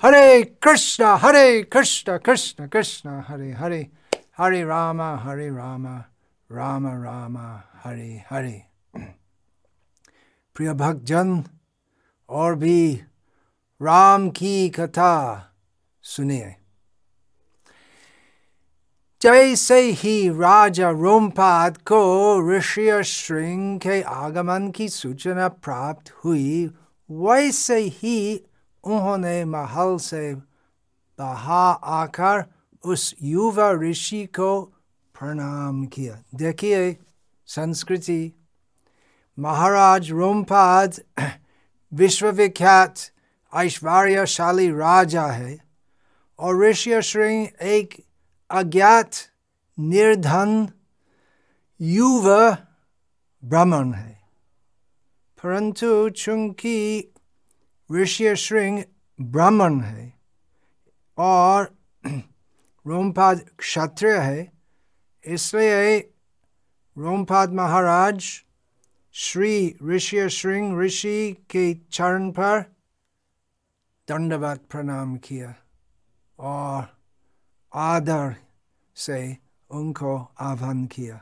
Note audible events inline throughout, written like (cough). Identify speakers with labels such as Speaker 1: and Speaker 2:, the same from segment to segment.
Speaker 1: Hare Krishna, Hare Krishna, Krishna Krishna, Hare Hare, Hare Rama, Hare Rama, Rama Rama, Hare Hare. प्रिय भक्तजन और भी राम की कथा सुनिए जैसे ही राजा रोमपाद को ऋषि श्रृंग के आगमन की सूचना प्राप्त हुई वैसे ही उन्होंने महल से बाहर आकर उस युवा ऋषि को प्रणाम किया। देखिए संस्कृति। महाराज रोमपाद (clears throat) विश्वविख्यात ऐश्वर्यशाली राजा है और ऋषि श्रृंग एक अज्ञात, निर्धन युवा ब्राह्मण है। परंतु चूँकि ऋषि श्रृंग ब्राह्मण है और रोमपाद क्षत्रिय है। इसलिए रोमपाद महाराज श्री ऋषि श्रृंग ऋषि के चरण पर दंडवत प्रणाम किया और आदर से उनको आह्वान किया।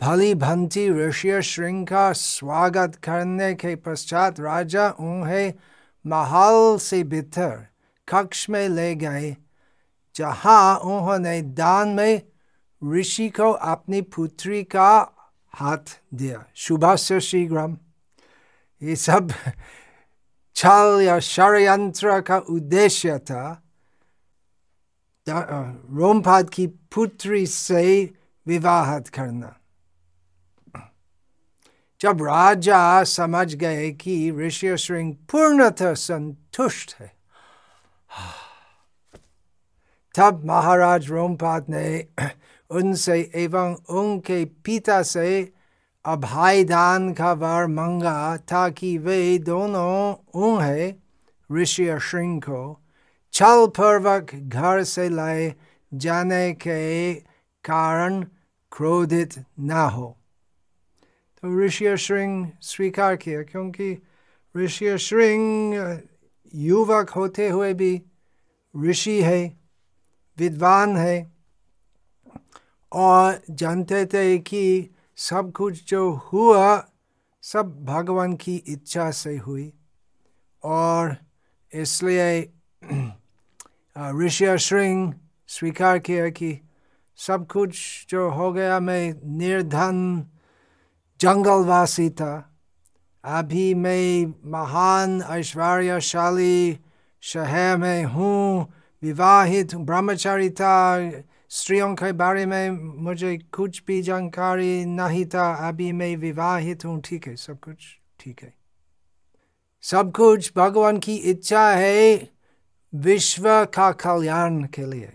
Speaker 1: भली भंती ऋषि श्रृंग का स्वागत करने के पश्चात राजा उन्हें महल से भीतर कक्ष में ले गए जहाँ उन्होंने दान में ऋषि को अपनी पुत्री का हाथ दिया शुभास्य शीघ्रम ये सब छल या षडयंत्र का उद्देश्य था रोमपाद की पुत्री से विवाह करना जब राजा समझ गए कि ऋषि श्रृंग पूर्णतः संतुष्ट है। तब महाराज रोमपाद ने उनसे एवं उनके पिता से अभाई दान का वर मंगा ताकि वे दोनों उन्हें ऋषि श्रृंग को छल पूर्वक घर से लाए जाने के कारण क्रोधित न हो। ऋषि श्रृंग स्वीकार किया क्योंकि ऋषि श्रृंग युवक होते हुए भी ऋषि है विद्वान है और जानते थे कि सब कुछ जो हुआ सब भगवान की इच्छा से हुई और इसलिए ऋषि श्रृंग स्वीकार किया कि सब कुछ जो हो गया मैं निर्धन जंगलवासी था अभी मैं महान ऐश्वर्यशाली शहर में हूँ विवाहित ब्रह्मचारी था स्त्रियों के बारे में मुझे कुछ भी जानकारी नहीं था अभी मैं विवाहित हूँ ठीक है सब कुछ ठीक है सब कुछ भगवान की इच्छा है विश्व का कल्याण के लिए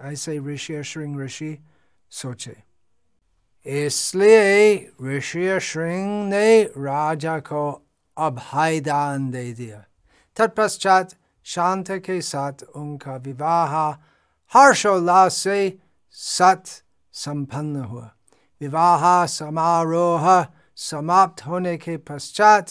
Speaker 1: ऐसे ऋषि श्रृंग ऋषि सोचे इसलिए ऋषि श्रृंग ने राजा को अभय दान दे दिया। तत्पश्चात शांत के साथ उनका विवाह हर्षोल्लास से सत संपन्न हुआ। विवाह समारोह समाप्त होने के पश्चात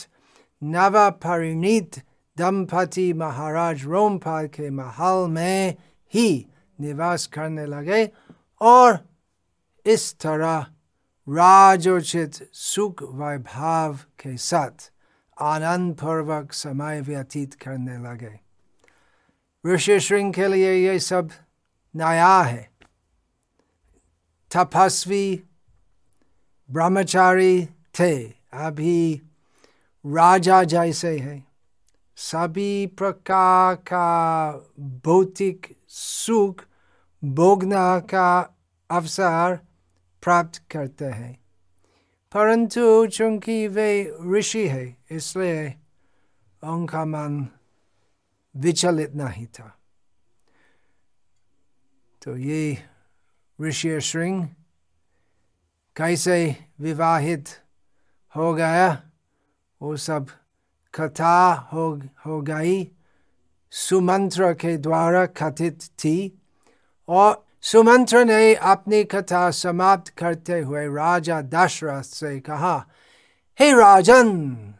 Speaker 1: नव परिणीत दंपति महाराज रोमपाल के महल में ही निवास करने लगे और इस तरह राजोचित सुख वैभाव के साथ आनंद पूर्वक समय व्यतीत करने लगे ऋषि श्रृंग के लिए ये सब नया है तपस्वी ब्रह्मचारी थे अभी राजा जैसे है सभी प्रकार का भौतिक सुख भोगना का अवसर प्राप्त करते हैं। परंतु चूँकि वे ऋषि है, इसलिए उनका मन विचलित नहीं था। तो ये ऋषि श्रृंग कैसे विवाहित हो गया? वो सब कथा हो हो गई। सुमंत्र के द्वारा कथित थी और सुमंत्र ने अपनी कथा समाप्त करते हुए राजा दशरथ से कहा, हे राजन,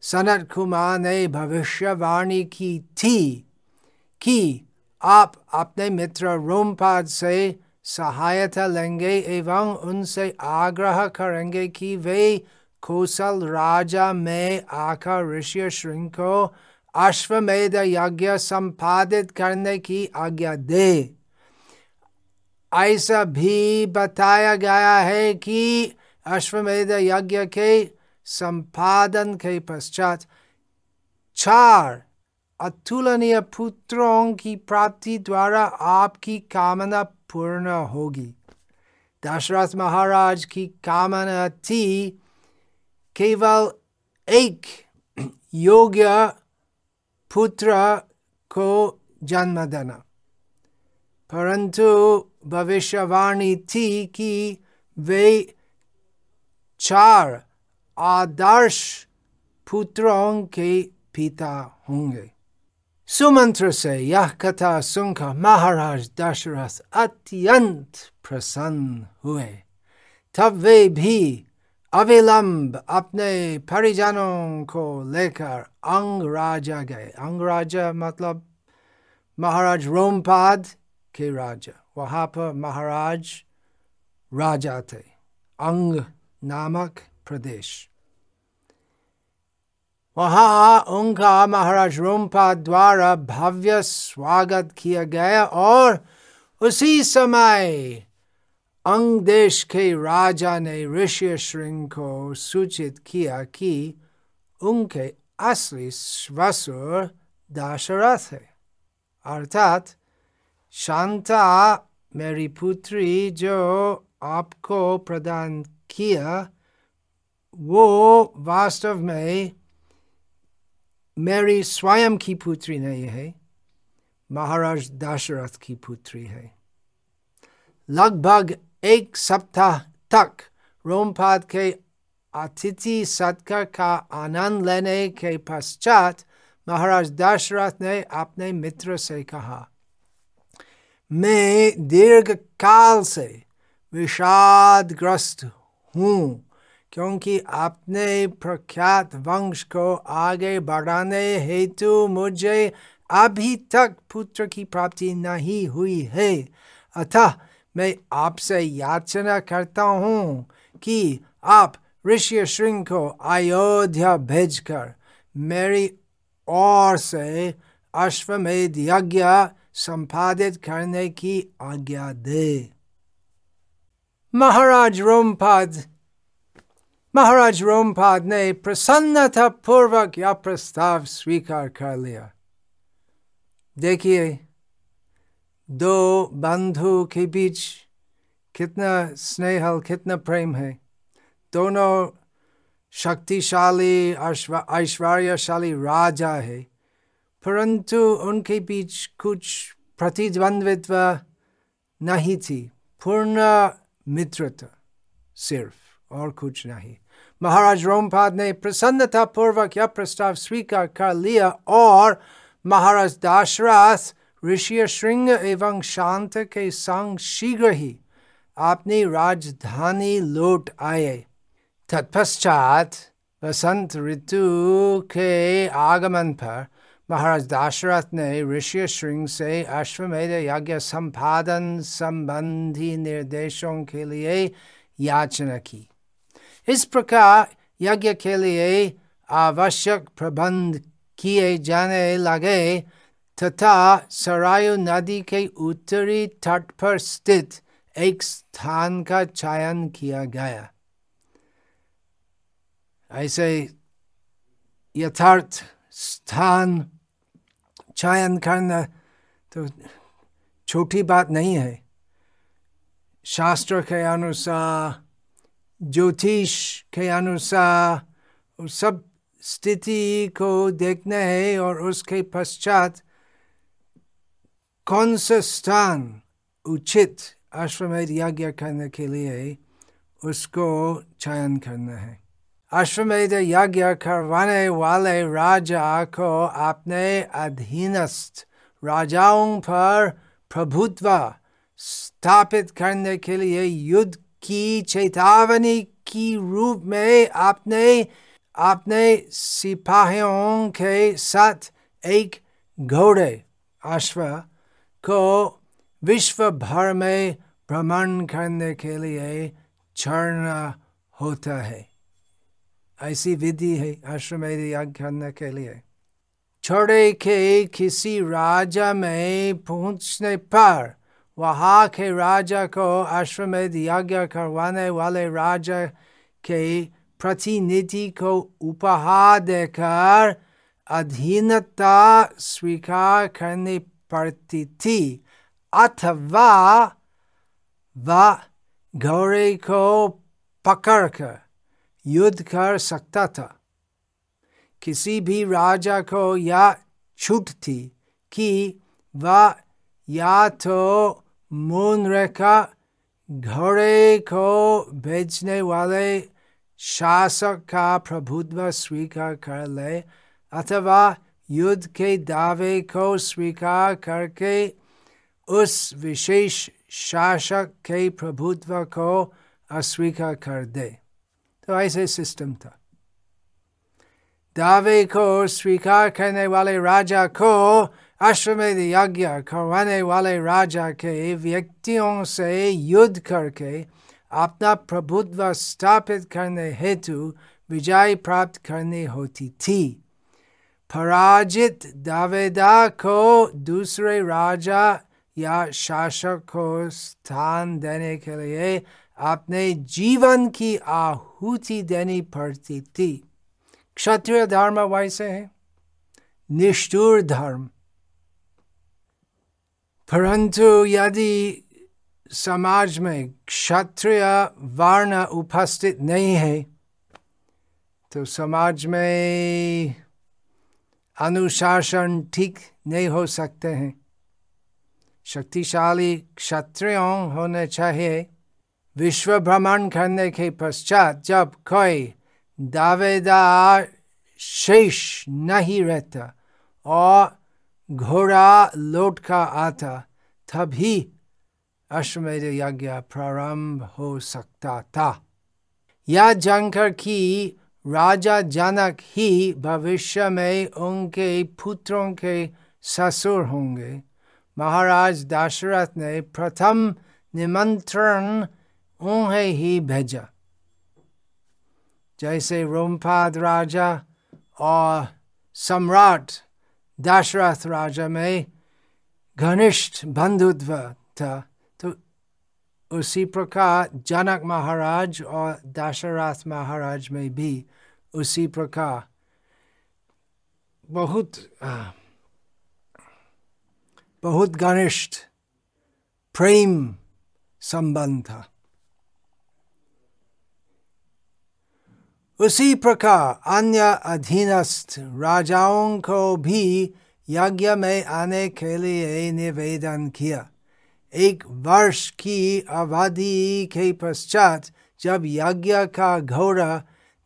Speaker 1: सनत कुमार ने भविष्यवाणी की थी कि आप अपने मित्र रोमपाद से सहायता लेंगे एवं उनसे आग्रह करेंगे कि वे कौशल राजा में आकर ऋषि श्रृंग को अश्वमेध यज्ञ संपादित करने की आज्ञा दे। ऐसा भी बताया गया है कि अश्वमेध यज्ञ के संपादन के पश्चात चार अतुलनीय पुत्रों की प्राप्ति द्वारा आपकी कामना पूर्ण होगी। दशरथ महाराज की कामना थी केवल एक योग्य पुत्र को जन्म देना। परंतु भविष्यवाणी थी कि वे चार आदर्श पुत्रों के पिता होंगे। सुमंत्र से यह कथा सुनकर महाराज दशरथ अत्यंत प्रसन्न हुए। तब वे भी अविलंब अपने परिजनों को लेकर अंग राजा गए। अंग राजा मतलब महाराज रोमपाद के राजा। वहाँ पर महाराज राजा थे। अंग नामक प्रदेश। वहाँ उनका महाराज रोमपा द्वारा भव्य स्वागत किया गया और उसी समय अंग देश के राजा ने ऋषि श्रृंग को सूचित किया कि उनके असली स्वसुर दाशरथ है। अर्थात शांता, मेरी पुत्री जो आपको प्रदान किया, वो वास्तव में मेरी स्वयं की पुत्री नहीं है, महाराज दशरथ की पुत्री है। लगभग एक सप्ताह तक रोमपाद के अतिथि सत्कार का आनंद लेने के पश्चात महाराज दशरथ ने अपने मित्र से कहा मैं दीर्घ काल से विषादग्रस्त हूँ, क्योंकि अपने प्रख्यात वंश को आगे बढ़ाने हेतु मुझे अभी तक पुत्र की प्राप्ति नहीं हुई है। अतः मैं आपसे याचना करता हूँ कि आप ऋषि श्रृंग को अयोध्या भेजकर मेरी ओर से अश्वमेध यज्ञ संपादित करने की आज्ञा दे। महाराज रोमपद, महाराज रोमपाद ने प्रसन्नता पूर्वक यह प्रस्ताव स्वीकार कर लिया। देखिए, दो बंधु के बीच कितना स्नेहल कितना प्रेम है। दोनों शक्तिशाली ऐश्वर्यशाली राजा है। परंतु उनके बीच कुछ प्रतिद्वंद्वित्व नहीं थी। पूर्ण मित्रता सिर्फ़ और कुछ नहीं। महाराज रोमपाद ने प्रसन्नता पूर्वक यह प्रस्ताव स्वीकार कर लिया और महाराज दाशरथ, ऋषि श्रृंग एवं शांत के संग शीघ्र ही अपनी राजधानी लौट आए। तत्पश्चात वसंत ऋतु के आगमन पर महाराज दाशरथ ने ऋषि श्रृंग से अश्वमेध यज्ञ संपादन संबंधी निर्देशों के लिए याचना की इस प्रकार यज्ञ के लिए आवश्यक प्रबंध किए जाने लगे तथा सरायु नदी के उत्तरी तट पर स्थित एक स्थान का चयन किया गया ऐसे यथार्थ स्थान चयन करना तो छोटी बात नहीं है। शास्त्र के अनुसार, ज्योतिष के अनुसार सब स्थिति को देखना है और उसके पश्चात कौन सा स्थान उचित अश्वमेध यज्ञ करने के लिए उसको चयन करना है। अश्वमेध यज्ञ करवाने वाले राजा को अपने अधीनस्थ राजाओं पर प्रभुत्व स्थापित करने के लिए युद्ध की चेतावनी की रूप में आपने अपने सिपाहियों के साथ एक घोड़े अश्व को विश्व भर में भ्रमण करने के लिए चढ़ना होता है ऐसी विधि है अश्वमेध यज्ञ करने के लिए। छोड़े के किसी राजा में पहुँचने पर वहाँ के राजा को अश्वमेध यज्ञ करवाने वाले राजा के प्रतिनिधि को उपहार देकर अधीनता स्वीकार करनी पड़ती थी। अथवा वह घोड़े को पकड़कर युद्ध कर सकता था। किसी भी राजा को यह छूट थी कि वह या तो मून रेखा घोड़े को भेजने वाले शासक का प्रभुत्व स्वीकार कर ले अथवा युद्ध के दावे को स्वीकार करके उस विशेष शासक के प्रभुत्व को अस्वीकार कर दे। तो ऐसे सिस्टम था दावे को स्वीकार करने वाले राजा को अश्वमेध यज्ञ करवाने वाले राजा के व्यक्तियों से युद्ध करके अपना प्रभुत्व स्थापित करने हेतु विजय प्राप्त करनी होती थी पराजित दावेदार को दूसरे राजा या शासक को स्थान देने के लिए अपने जीवन की आहुति देनी पड़ती थी। क्षत्रिय धर्म वैसे है, निष्ठुर धर्म। परंतु यदि समाज में क्षत्रिय वर्ण उपस्थित नहीं है तो समाज में अनुशासन ठीक नहीं हो सकते हैं। शक्तिशाली क्षत्रियों होने चाहिए। विश्व भ्रमण करने के पश्चात जब कोई दावेदार शेष नहीं रहता और घोड़ा लौट का आता, तभी अश्वमेध यज्ञ प्रारंभ हो सकता था। यह जानकर कि राजा जनक ही भविष्य में उनके पुत्रों के ससुर होंगे। महाराज दशरथ ने प्रथम निमंत्रण उन्हें ही भेजा जैसे रोमपाद राजा और सम्राट दशरथ राजा में घनिष्ठ बंधुत्व था तो उसी प्रकार जनक महाराज और दशरथ महाराज में भी उसी प्रकार बहुत बहुत घनिष्ठ प्रेम संबंध था उसी प्रकार अन्य अधीनस्थ राजाओं को भी यज्ञ में आने के लिए निवेदन किया। एक वर्ष की अवधि के पश्चात जब यज्ञ का घोड़ा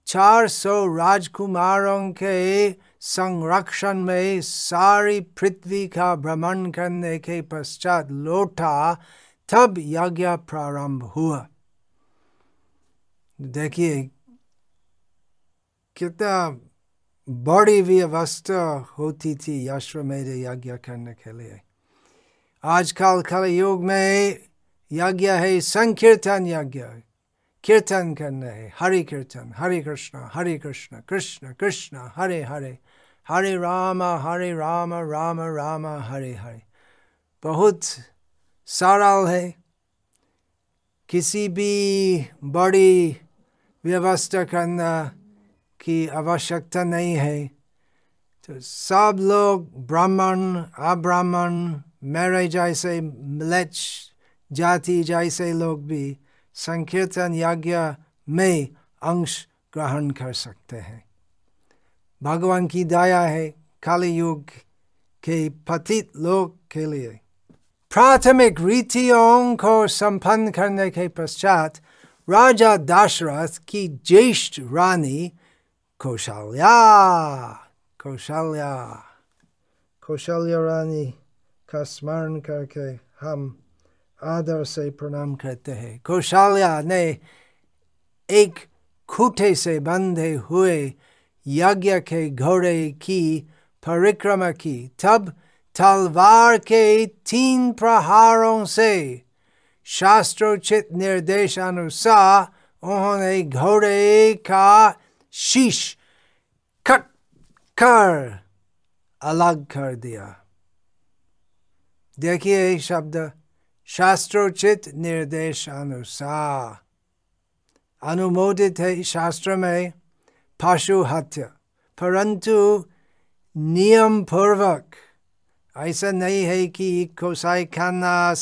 Speaker 1: चार सौ राजकुमारों के संरक्षण में सारी पृथ्वी का भ्रमण करने के पश्चात लौटा, तब यज्ञ प्रारंभ हुआ। देखिए, कितना बड़ी व्यवस्था होती थी अश्वमेध यज्ञ करने के लिए। आजकल कल युग में यज्ञ है, संकीर्तन यज्ञ, कीर्तन करना है। हरि कीर्तन, हरे कृष्ण हरे कृष्ण कृष्ण कृष्ण, हरे हरे। हरे राम हरे राम राम राम, हरे हरे। बहुत सरल है। किसी भी बड़ी व्यवस्था करना की आवश्यकता नहीं है। तो सब लोग ब्राह्मण, अब्राह्मण, मेरे जैसे मिलेच जाति जैसे लोग भी संकीर्तन यज्ञ में अंश ग्रहण कर सकते हैं। भगवान की दया है, काली युग के पतित लोग के लिए। प्राथमिक रीतियों को संपन्न करने के पश्चात राजा दशरथ की ज्येष्ठ रानी कौशल्या कौशल्या कौशल्या रानी का स्मरण करके हम आदर से प्रणाम करते हैं। कौशल्या ने एक खूटे से बंधे हुए यज्ञ के घोड़े की परिक्रमा की तब तलवार के तीन प्रहारों से शास्त्रोचित निर्देश अनुसार उन्होंने घोड़े का शीश कट कर अलग कर दिया देखिए शब्द शास्त्रोचित निर्देश अनुसार अनुमोदित है शास्त्र में पशु हत्या परंतु नियम पूर्वक ऐसा नहीं है कि कोसाई खाना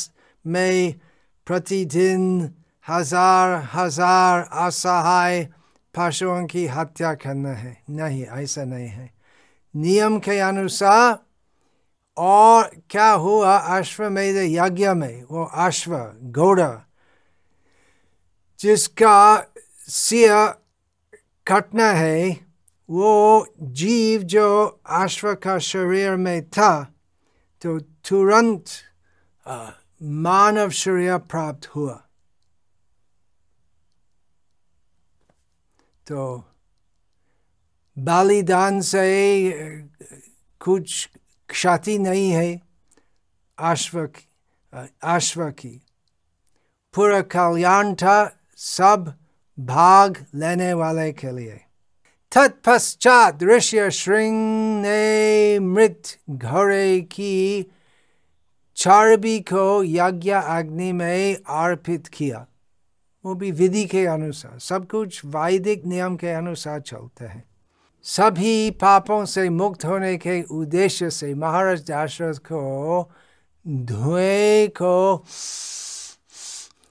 Speaker 1: में प्रतिदिन हज़ार हज़ार असहाय पशुओं की हत्या करना है नहीं ऐसा नहीं है नियम के अनुसार और क्या हुआ अश्वमेध यज्ञ में वो अश्व घोड़ा जिसका सिया कटना है, वो जीव जो अश्व का शरीर में था तो तुरंत मानव शरीर प्राप्त हुआ। तो बलिदान से कुछ क्षति नहीं है, अश्व की अश्व की। पूरा कल्याण था, सब भाग लेने वाले के लिए। तत्पश्चात ऋषि श्रृंग ने मृत घोड़े की चर्बी को यज्ञ अग्नि में अर्पित किया। वो भी विधि के अनुसार, सब कुछ वैदिक नियम के अनुसार चलते हैं। सभी पापों से मुक्त होने के उद्देश्य से महाराज दशरथ को धुएँ को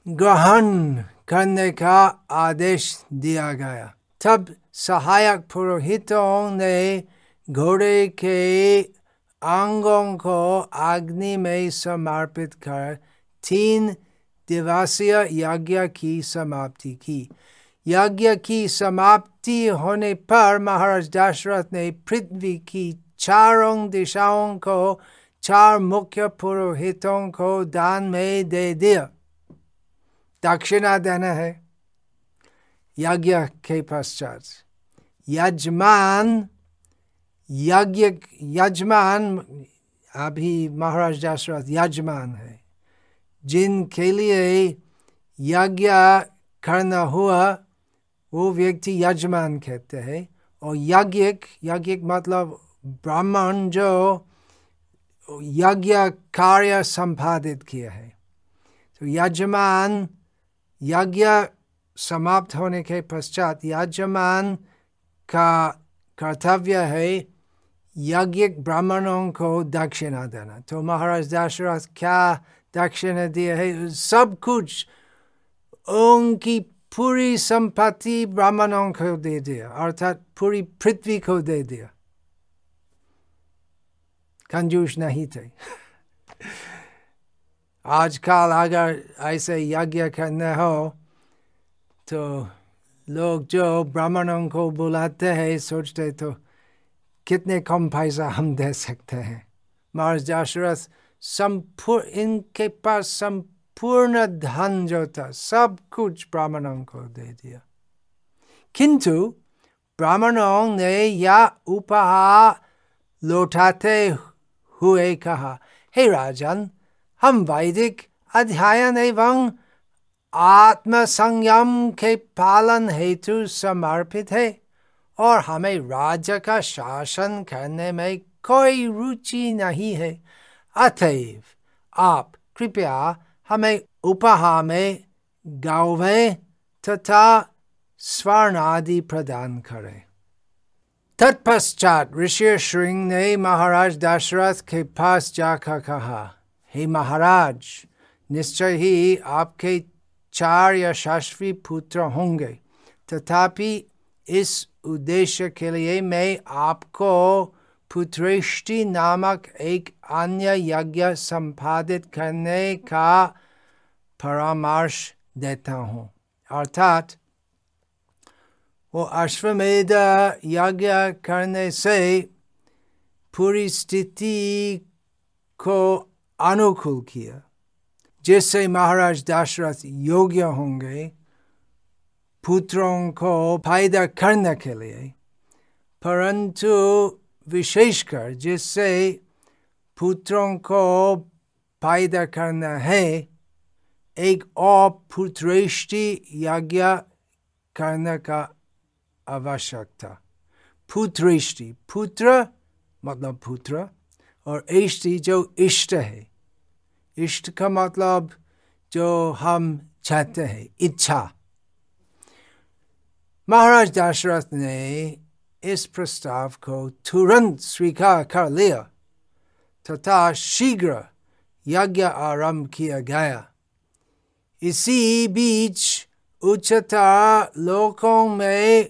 Speaker 1: ग्रहण करने का आदेश दिया गया। तब सहायक पुरोहितों ने घोड़े के अंगों को अग्नि में समर्पित कर तीन दिवसीय यज्ञ की समाप्ति की। यज्ञ की समाप्ति होने पर महाराज दशरथ ने पृथ्वी की चारों दिशाओं को चार मुख्य पुरोहितों को दान में दे दिया। दक्षिणा देना है। यज्ञ के पश्चात यजमान, यज्ञ, यजमान, अभी महाराज दशरथ यजमान है, जिनके लिए यज्ञ करना हुआ, वो व्यक्ति यजमान कहते हैं, और यज्ञिक यज्ञिक मतलब ब्राह्मण जो यज्ञ कार्य संपादित किया है। तो यजमान यज्ञ समाप्त होने के पश्चात यजमान का कर्तव्य है यज्ञिक ब्राह्मणों को दक्षिणा देना। तो महाराज दशरथ, क्या दक्षिणा दिया है? सब कुछ उनकी पूरी संपत्ति ब्राह्मणों को दे दिया, अर्थात पूरी पृथ्वी को दे दिया। कंजूस नहीं थे। आजकल अगर ऐसे यज्ञ करने हो तो लोग जो ब्राह्मणों को बुलाते हैं सोचते तो कितने कम पैसा हम दे सकते हैं? महाराज दशरथ संपूर्ण इनके पास संपूर्ण धन जो था सब कुछ ब्राह्मणों को दे दिया। किंतु ब्राह्मणों ने यह उपहार लौटाते हुए कहा हे hey, राजन हम वैदिक अध्ययन एवं आत्म संयम के पालन हेतु समर्पित है और हमें राज्य का शासन करने में कोई रुचि नहीं है। अतएव आप कृपया हमें उपहार में गौवें तथा स्वर्ण आदि प्रदान करें। तत्पश्चात ऋषि श्रृंग ने महाराज दशरथ के पास जाकर कहा हे महाराज, निश्चय ही आपके चार यशस्वी पुत्र होंगे। तथापि इस उद्देश्य के लिए मैं आपको पुत्रेष्टि नामक एक अन्य यज्ञ संपादित करने का परामर्श देता हूँ। अर्थात, वो अश्वमेध यज्ञ करने से पूरी स्थिति को अनुकूल किया। जिससे महाराज दशरथ योग्य होंगे, पुत्रों को फ़ायदा करने के लिए। परंतु विशेषकर जिससे पुत्रों को फ़ायदा करना है, एक और पुत्रेष्टि यज्ञ करने का आवश्यकता। पुत्रेष्टि, पुत्र मतलब पुत्र, और इष्टि जो इष्ट है। इष्ट का मतलब जो हम चाहते हैं, इच्छा। महाराज दशरथ ने इस प्रस्ताव को तुरंत स्वीकार कर लिया, तथा शीघ्र यज्ञ आरंभ किया गया। इसी बीच उच्चतर लोकों में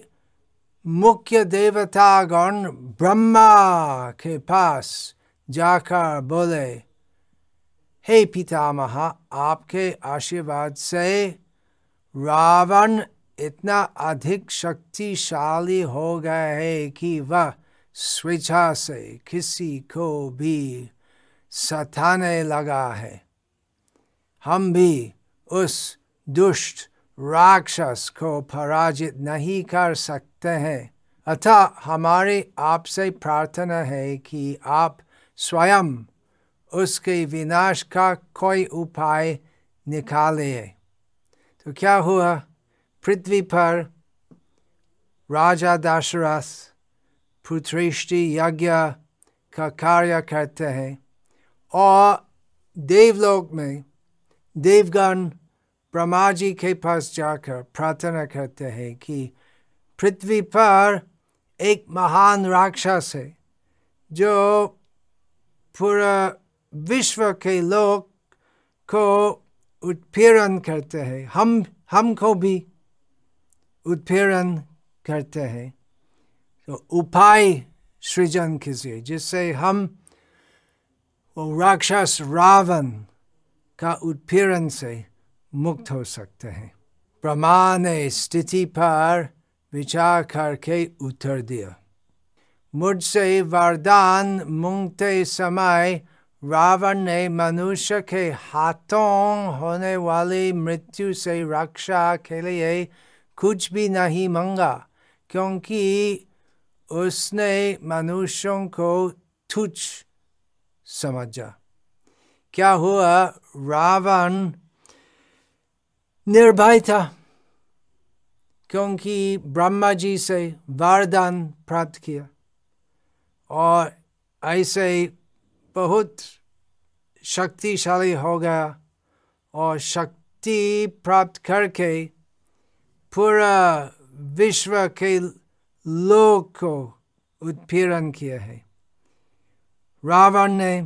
Speaker 1: मुख्य देवतागण ब्रह्मा के पास जाकर बोले हे पितामह, आपके आशीर्वाद से रावण इतना अधिक शक्तिशाली हो गया है कि वह स्वेच्छा से किसी को भी सताने लगा है। हम भी उस दुष्ट राक्षस को पराजित नहीं कर सकते हैं। अतः हमारे आपसे प्रार्थना है कि आप स्वयं उसके विनाश का कोई उपाय निकाले तो क्या हुआ पृथ्वी पर राजा दशरथ पुत्रेष्टि यज्ञ का कार्य करते हैं और देवलोक में देवगण ब्रह्मा जी के पास जाकर प्रार्थना करते हैं कि पृथ्वी पर एक महान राक्षस है जो पूरा विश्व के लोग को उत्पीड़न करते हैं। हम, हमको भी उत्पीड़न करते हैं। तो उपाय सृजन कीजिए, जिससे हम वो राक्षस रावण का उत्पीड़न से मुक्त हो सकते हैं। ब्रह्मा ने स्थिति पर विचार करके उत्तर दिया। मुझसे वरदान मुंगते समय रावण ने मनुष्य के हाथों होने वाली मृत्यु से रक्षा के लिए कुछ भी नहीं मंगा क्योंकि उसने मनुष्यों को तुच्छ समझा क्या हुआ रावण निर्भय था क्योंकि ब्रह्मा जी से वरदान प्राप्त किया और ऐसे बहुत शक्तिशाली हो गया और शक्ति प्राप्त करके पूरा विश्व के लोग को उत्पीड़न किया है। रावण ने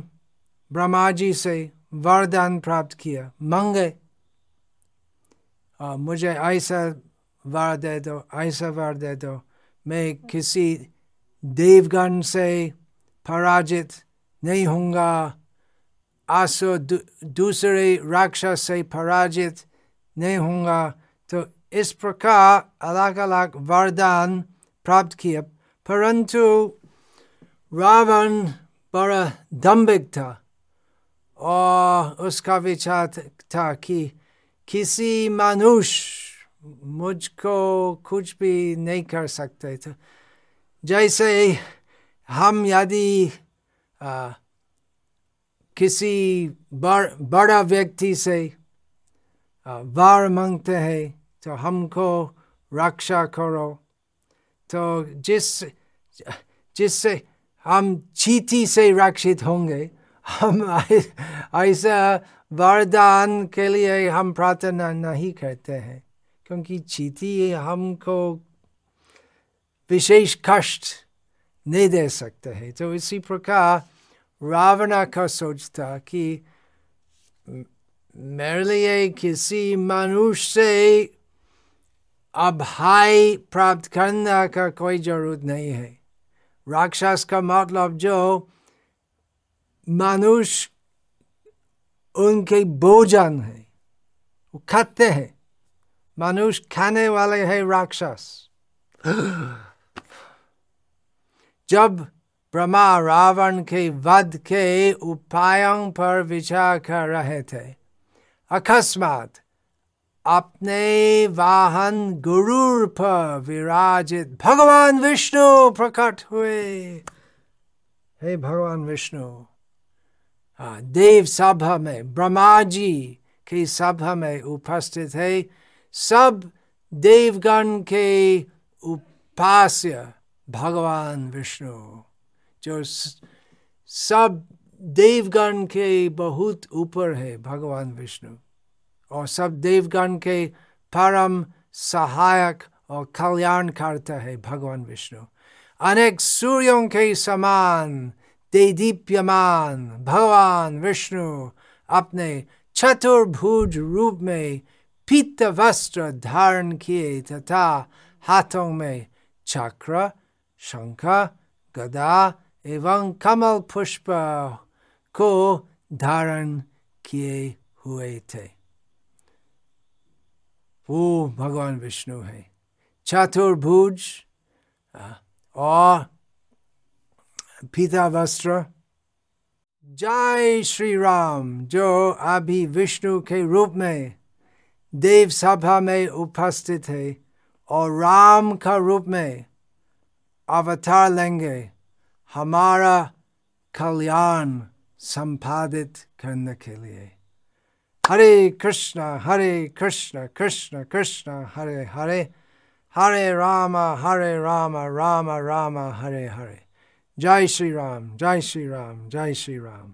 Speaker 1: ब्रह्मा जी से वरदान प्राप्त किया। मंगे। और मुझे ऐसा वर दे दो, ऐसा वर दे दो। मैं किसी देवगण से पराजित नहीं होऊँगा आसो दूसरे राक्षस से पराजित नहीं होऊँगा तो इस प्रकार अलग अलग वरदान प्राप्त किया परंतु रावण बड़ा दम्भिक था और उसका विचार था कि किसी मनुष्य मुझको कुछ भी नहीं कर सकते थे जैसे हम यदि किसी बड़, बड़ा व्यक्ति से वार मांगते हैं तो हमको रक्षा करो। तो जिस जिससे हम चीटी से रक्षित होंगे हम ऐसा वरदान के लिए हम प्रार्थना नहीं करते हैं क्योंकि चीटी हमको विशेष कष्ट नहीं दे सकते हैं। तो इसी प्रकार रावणा का सोचता कि मेरे लिए किसी मनुष्य से अभाय प्राप्त करने का कोई ज़रूरत नहीं है। राक्षस का मतलब जो मनुष्य उनके भोजन है, वो खाते हैं। मनुष्य खाने वाले हैं राक्षस। (gasps) जब ब्रह्मा रावण के वध के उपायों पर विचार कर रहे थे, अकस्मात अपने वाहन गुरुर पर विराजित भगवान विष्णु प्रकट हुए। हे भगवान विष्णु हाँ देव सभा में ब्रह्मा जी की सभा में उपस्थित है। सब देवगण के उपास्य भगवान विष्णु, जो सब देवगण के बहुत ऊपर है भगवान विष्णु। और सब देवगण के परम सहायक और कल्याण करता है भगवान विष्णु। अनेक सूर्यों के समान दे दीप्यमान भगवान विष्णु अपने चतुर्भुज रूप में पीत वस्त्र धारण किए तथा हाथों में चक्र शंख, गदा एवं कमल पुष्प को धारण किए हुए थे। वो भगवान विष्णु है। चतुर्भुज और पिता वस्त्र जय श्री राम, जो अभी विष्णु के रूप में देव सभा में उपस्थित है और राम का रूप में अवतार लेंगे हमारा कल्याण संपादित करने के लिए हरे कृष्णा हरे कृष्णा कृष्ण कृष्ण हरे हरे हरे राम हरे राम राम राम हरे हरे जय श्री राम जय श्री राम जय श्री राम